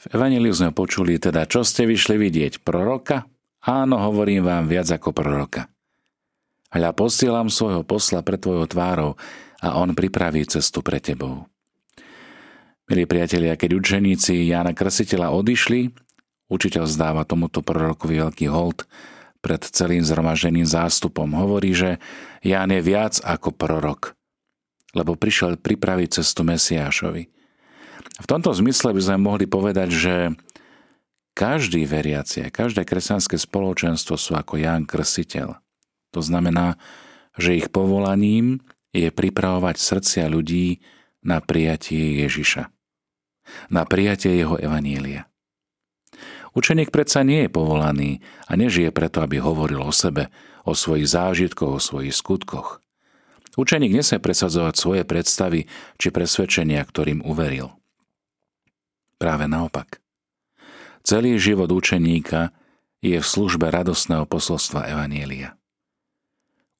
V Evangeliu sme počuli teda, čo ste vyšli vidieť, proroka? Áno, hovorím vám viac ako proroka. Hľa posielam svojho posla pre tvojou tvárou a on pripraví cestu pre tebou. Milí priatelia, keď učeníci Jána Krsiteľa odišli, učiteľ zdáva tomuto prorokovi veľký hold pred celým zhromaždeným zástupom. Hovorí, že Ján je viac ako prorok, lebo prišiel pripraviť cestu Mesiášovi. V tomto zmysle by sme mohli povedať, že každý veriaci a každé kresťanské spoločenstvo sú ako Ján Krstiteľ. To znamená, že ich povolaním je pripravovať srdcia ľudí na prijatie Ježiša, na prijatie jeho evanília. Učeník predsa nie je povolaný a nežije preto, aby hovoril o sebe, o svojich zážitkoch, o svojich skutkoch. Učeník nesmie presadzovať svoje predstavy či presvedčenia, ktorým uveril. Práve naopak. Celý život učeníka je v službe radostného posolstva Evanielia.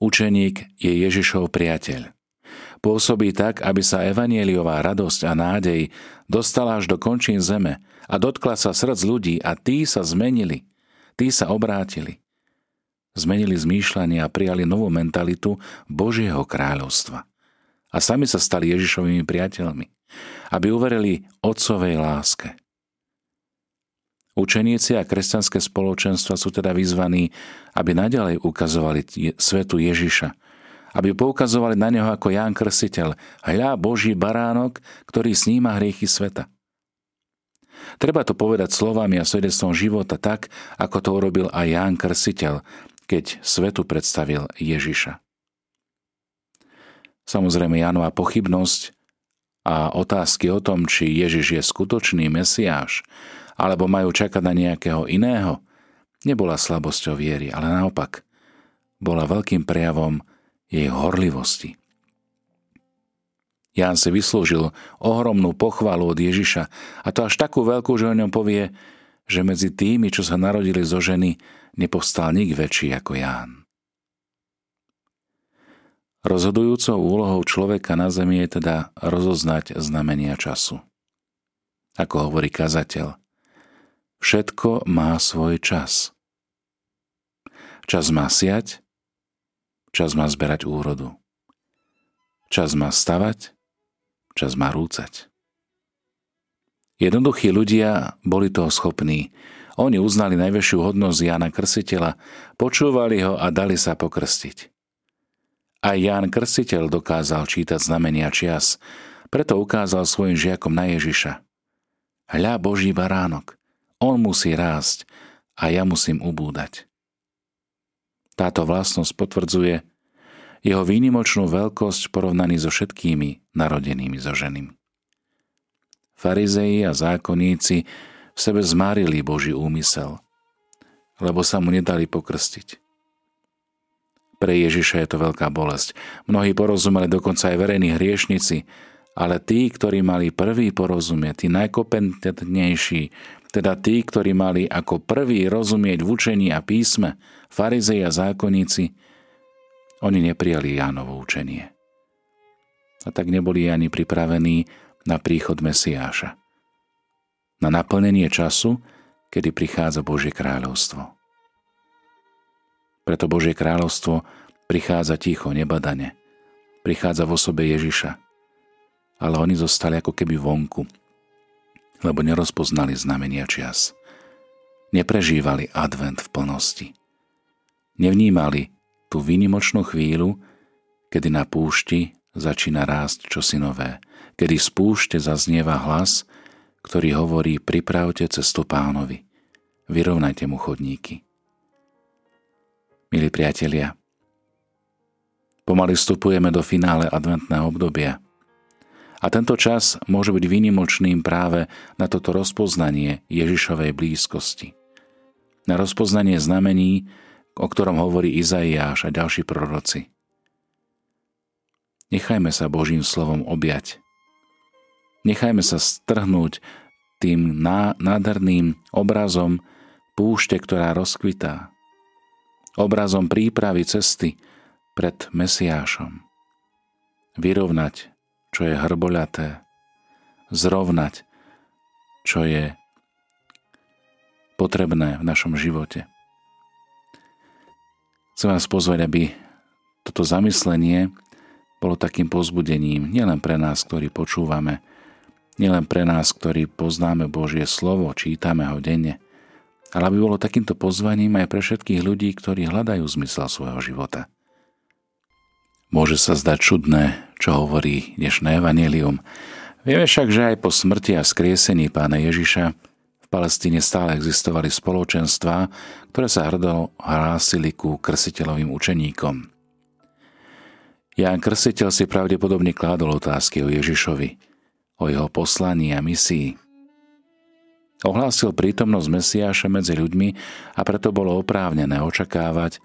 Učeník je Ježišov priateľ. Pôsobí tak, aby sa evanieliová radosť a nádej dostala až do končín zeme a dotkla sa srdc ľudí a tí sa zmenili, tí sa obrátili. Zmenili zmýšľanie a prijali novú mentalitu Božieho kráľovstva. A sami sa stali Ježišovými priateľmi aby uverili Otcovej láske. Učeníci a kresťanské spoločenstva sú teda vyzvaní, aby nadalej ukazovali svetu Ježiša, aby poukazovali na neho ako Ján Krstiteľ, hľa Boží baránok, ktorý sníma hriechy sveta. Treba to povedať slovami a svedectvom života tak, ako to urobil aj Ján Krstiteľ, keď svetu predstavil Ježiša. Samozrejme, Jánova pochybnosť a otázky o tom, či Ježiš je skutočný Mesiáš, alebo majú čakať na nejakého iného, nebola slabosťou viery, ale naopak bola veľkým prejavom jej horlivosti. Ján si vyslúžil ohromnú pochvalu od Ježiša a to až takú veľkú, že o ňom povie, že medzi tými, čo sa narodili zo ženy, nepovstal nik väčší ako Ján. Rozhodujúcou úlohou človeka na zemi je teda rozoznať znamenia času. Ako hovorí kazateľ, všetko má svoj čas. Čas má siať, čas má zberať úrodu. Čas má stavať, čas má rúcať. Jednoduchí ľudia boli toho schopní. Oni uznali najväčšiu hodnosť Jana Krsiteľa, počúvali ho a dali sa pokrstiť. Aj Ján Krstiteľ dokázal čítať znamenia čias, preto ukázal svojim žiakom na Ježiša. Hľa Boží baránok, on musí rásť a ja musím ubúdať. Táto vlastnosť potvrdzuje jeho výnimočnú veľkosť porovnaný so všetkými narodenými zo ženami. Farizeji a zákonníci v sebe zmárili Boží úmysel, lebo sa mu nedali pokrstiť. Pre Ježiša je to veľká bolesť. Mnohí porozumeli dokonca aj verejní hriešnici, ale tí, ktorí mali prvý porozumieť, tí najkompetentnejší, teda tí, ktorí mali ako prvý rozumieť v učení a písme, farizei a zákonníci, oni neprijali Jánovo učenie. A tak neboli ani pripravení na príchod Mesiáša. Na naplnenie času, kedy prichádza Božie kráľovstvo. Preto Božie kráľovstvo prichádza ticho, nebadane. Prichádza v osobe Ježiša. Ale oni zostali ako keby vonku, lebo nerozpoznali znamenia čias. Neprežívali advent v plnosti. Nevnímali tú výnimočnú chvíľu, kedy na púšti začína rásť čosi nové, kedy z púšte zaznieva hlas, ktorý hovorí pripravte cestu pánovi, vyrovnajte mu chodníky milí priatelia. Pomaly vstupujeme do finále adventného obdobia. A tento čas môže byť výnimočným práve na toto rozpoznanie Ježišovej blízkosti. Na rozpoznanie znamení, o ktorom hovorí Izaiáš a ďalší proroci. Nechajme sa Božím slovom objať. Nechajme sa strhnúť tým nádherným obrazom púšte, ktorá rozkvitá, obrazom prípravy cesty pred Mesiášom. Vyrovnať, čo je hrboľaté, zrovnať, čo je potrebné v našom živote. Chcem vás pozvať, aby toto zamyslenie bolo takým pozbudením nielen pre nás, ktorí počúvame, nielen pre nás, ktorí poznáme Božie slovo, čítame ho denne, ale aby bolo takýmto pozvaním aj pre všetkých ľudí, ktorí hľadajú zmysel svojho života. Môže sa zdať čudné, čo hovorí dnešné evanelium. Vieme však, že aj po smrti a skriesení pána Ježiša v Palestíne stále existovali spoločenstvá, ktoré sa hrdo hlásili ku krsiteľovým učeníkom. Ján Krstiteľ si pravdepodobne kládol otázky o Ježišovi, o jeho poslaní a misii. Ohlásil prítomnosť Mesiáša medzi ľuďmi a preto bolo oprávnené očakávať,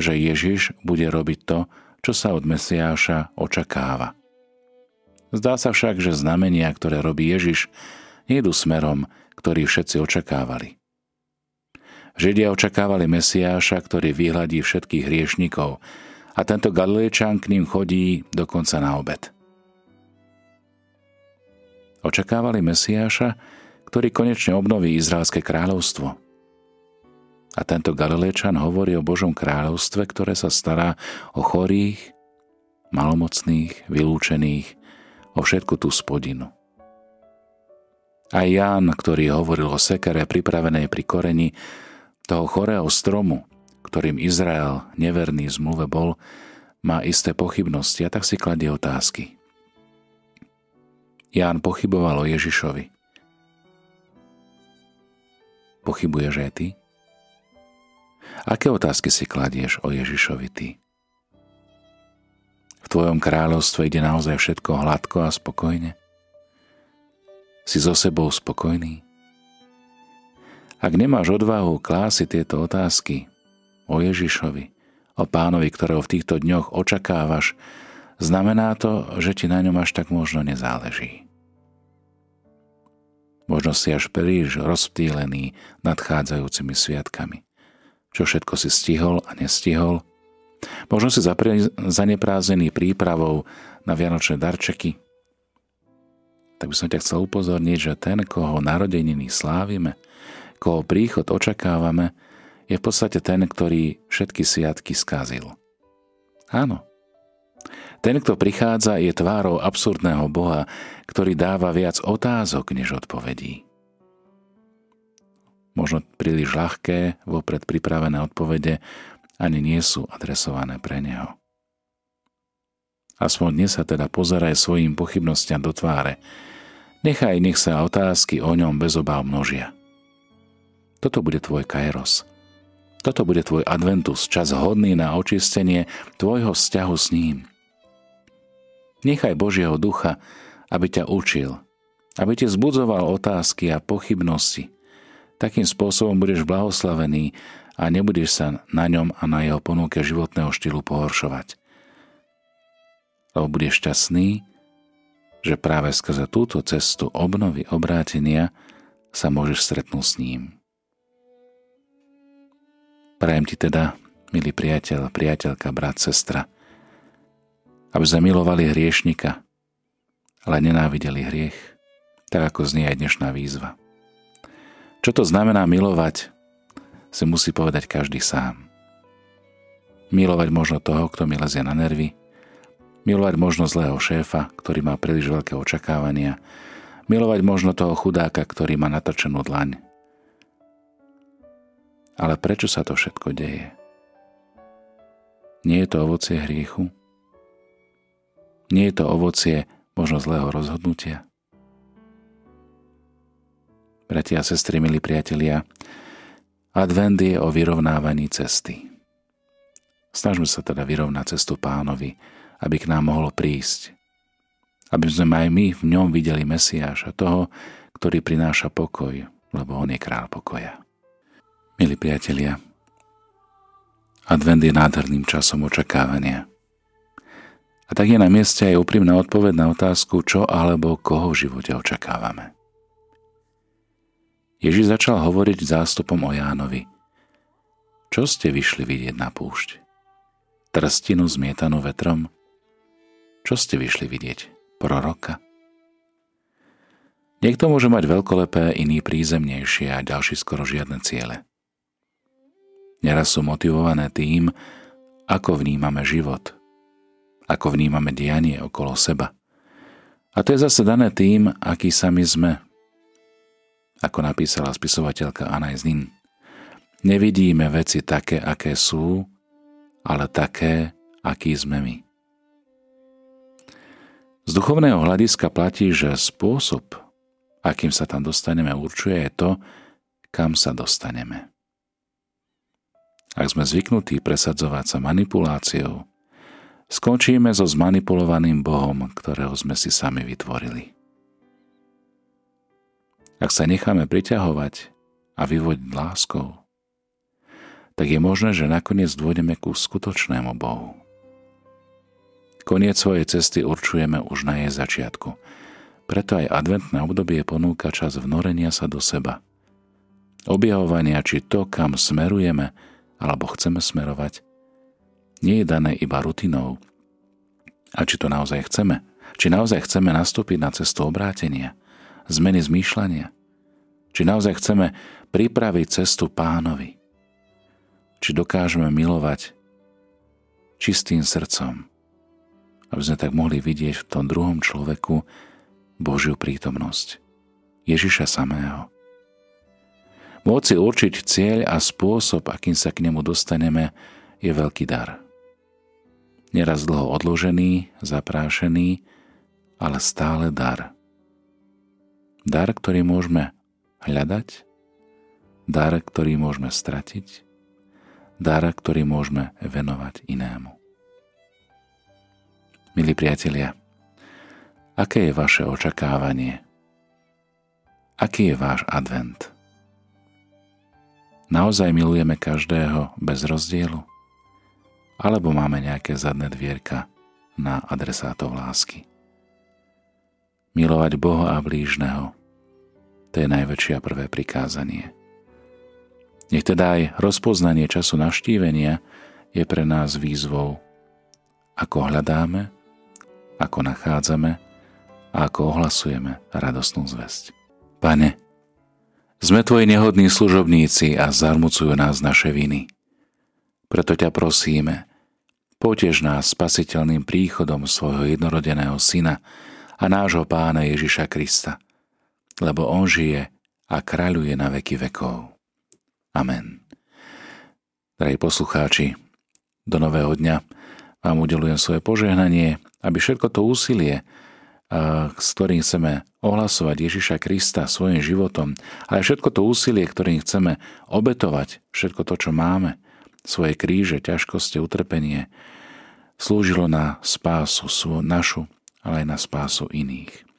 že Ježiš bude robiť to, čo sa od Mesiáša očakáva. Zdá sa však, že znamenia, ktoré robí Ježiš, nejdu smerom, ktorý všetci očakávali. Židia očakávali Mesiáša, ktorý vyhľadí všetkých hriešnikov a tento Galilečan k ním chodí dokonca na obed. Očakávali Mesiáša, ktorý konečne obnoví Izraelské kráľovstvo. A tento Galilečan hovorí o Božom kráľovstve, ktoré sa stará o chorých, malomocných, vylúčených, o všetku tú spodinu. A Ján, ktorý hovoril o sekere pripravenej pri koreni toho chorého stromu, ktorým Izrael, neverný zmluve bol, má isté pochybnosti a tak si kladie otázky. Ján pochyboval o Ježišovi. Pochybuješ aj ty? Aké otázky si kladieš o Ježišovi ty? V tvojom kráľovstve ide naozaj všetko hladko a spokojne? Si so sebou spokojný? Ak nemáš odvahu klásiť tieto otázky, o Ježišovi, o pánovi, ktorého v týchto dňoch očakávaš, znamená to, že ti na ňom až tak možno nezáleží. Možno si až príliš rozptýlený nadchádzajúcimi sviatkami. Čo všetko si stihol a nestihol. Možno si zaneprázdnený prípravou na vianočné darčeky. Tak by som ťa chcel upozorniť, že ten, koho narodeniny slávime, koho príchod očakávame, je v podstate ten, ktorý všetky sviatky skazil. Áno. Ten, kto prichádza, je tvárou absurdného Boha, ktorý dáva viac otázok než odpovedí. Možno príliš ľahké, vopred pripravené odpovede ani nie sú adresované pre Neho. Aspoň dnes sa teda pozeraj svojim pochybnostiam do tváre. Nechaj, nech sa otázky o ňom bez obáv množia. Toto bude tvoj kairos – toto bude tvoj adventus, čas hodný na očistenie tvojho vzťahu s ním. Nechaj Božieho ducha, aby ťa učil, aby ti zbudzoval otázky a pochybnosti. Takým spôsobom budeš blahoslavený a nebudeš sa na ňom a na jeho ponuke životného štýlu pohoršovať. Lebo budeš šťastný, že práve skrze túto cestu obnovy obrátenia sa môžeš stretnúť s ním. Prajem ti teda, milý priateľ, priateľka, brat, sestra, aby sme milovali hriešnika, ale nenávideli hriech, tak ako znie aj dnešná výzva. Čo to znamená milovať, si musí povedať každý sám. Milovať možno toho, kto mi lezie na nervy, milovať možno zlého šéfa, ktorý má príliš veľké očakávania, milovať možno toho chudáka, ktorý má natrčenú dlaň, ale prečo sa to všetko deje? Nie je to ovocie hriechu? Nie je to ovocie možno zlého rozhodnutia? Bratia a sestry, milí priatelia, advent je o vyrovnávaní cesty. Snažme sa teda vyrovnať cestu pánovi, aby k nám mohlo prísť. Aby sme aj my v ňom videli Mesiáša, toho, ktorý prináša pokoj, lebo on je král pokoja. Milí priatelia, advent je nádherným časom očakávania. A tak je na mieste aj úprimná odpoveď na otázku, čo alebo koho v živote očakávame. Ježiš začal hovoriť zástupom o Jánovi. Čo ste vyšli vidieť na púšť? Trstinu zmietanú vetrom? Čo ste vyšli vidieť? Proroka? Niekto môže mať veľkolepé, iný prízemnejšie a ďalší skoro žiadne ciele. Neraz sú motivované tým, ako vnímame život, ako vnímame dianie okolo seba. A to je zase dané tým, aký sami sme. Ako napísala spisovateľka Anais Nin. Nevidíme veci také, aké sú, ale také, aký sme my. Z duchovného hľadiska platí, že spôsob, akým sa tam dostaneme, určuje je to, kam sa dostaneme. Ak sme zvyknutí presadzovať sa manipuláciou, skončíme so zmanipulovaným Bohom, ktorého sme si sami vytvorili. Ak sa necháme priťahovať a vyvodiť láskou, tak je možné, že nakoniec dôjdeme ku skutočnému Bohu. Koniec svojej cesty určujeme už na jej začiatku. Preto aj adventné obdobie ponúka čas vnorenia sa do seba. Objavovania, či to, kam smerujeme alebo chceme smerovať, nie je dané iba rutinou. A či to naozaj chceme? Či naozaj chceme nastúpiť na cestu obrátenia, zmeny zmýšľania? Či naozaj chceme pripraviť cestu pánovi? Či dokážeme milovať čistým srdcom, aby sme tak mohli vidieť v tom druhom človeku Božiu prítomnosť. Ježiša samého. Môcť si určiť cieľ a spôsob, akým sa k nemu dostaneme, je veľký dar. Neraz dlho odložený, zaprášený, ale stále dar. Dar, ktorý môžeme hľadať, dar, ktorý môžeme stratiť, dar, ktorý môžeme venovať inému. Milí priatelia, aké je vaše očakávanie? Aký je váš advent? Naozaj milujeme každého bez rozdielu? Alebo máme nejaké zadné dvierka na adresátov lásky? Milovať Boha a blížneho, to je najväčšie prvé prikázanie. Nech teda aj rozpoznanie času naštívenia je pre nás výzvou, ako hľadáme ako nachádzame a ako ohlasujeme radosnú zväzť. Pane, sme Tvoji nehodní služobníci a zarmucujú nás naše viny. Preto ťa prosíme, potež nás spasiteľným príchodom svojho jednorodeného Syna a nášho Pána Ježiša Krista, lebo On žije a kráľuje na veky vekov. Amen. Drahí poslucháči, do nového dňa vám udelujem svoje požehnanie aby všetko to úsilie, s ktorým chceme ohlasovať Ježiša Krista svojim životom, ale všetko to úsilie, ktorým chceme obetovať, všetko to, čo máme, svoje kríže, ťažkosti, utrpenie, slúžilo na spásu našu, ale aj na spásu iných.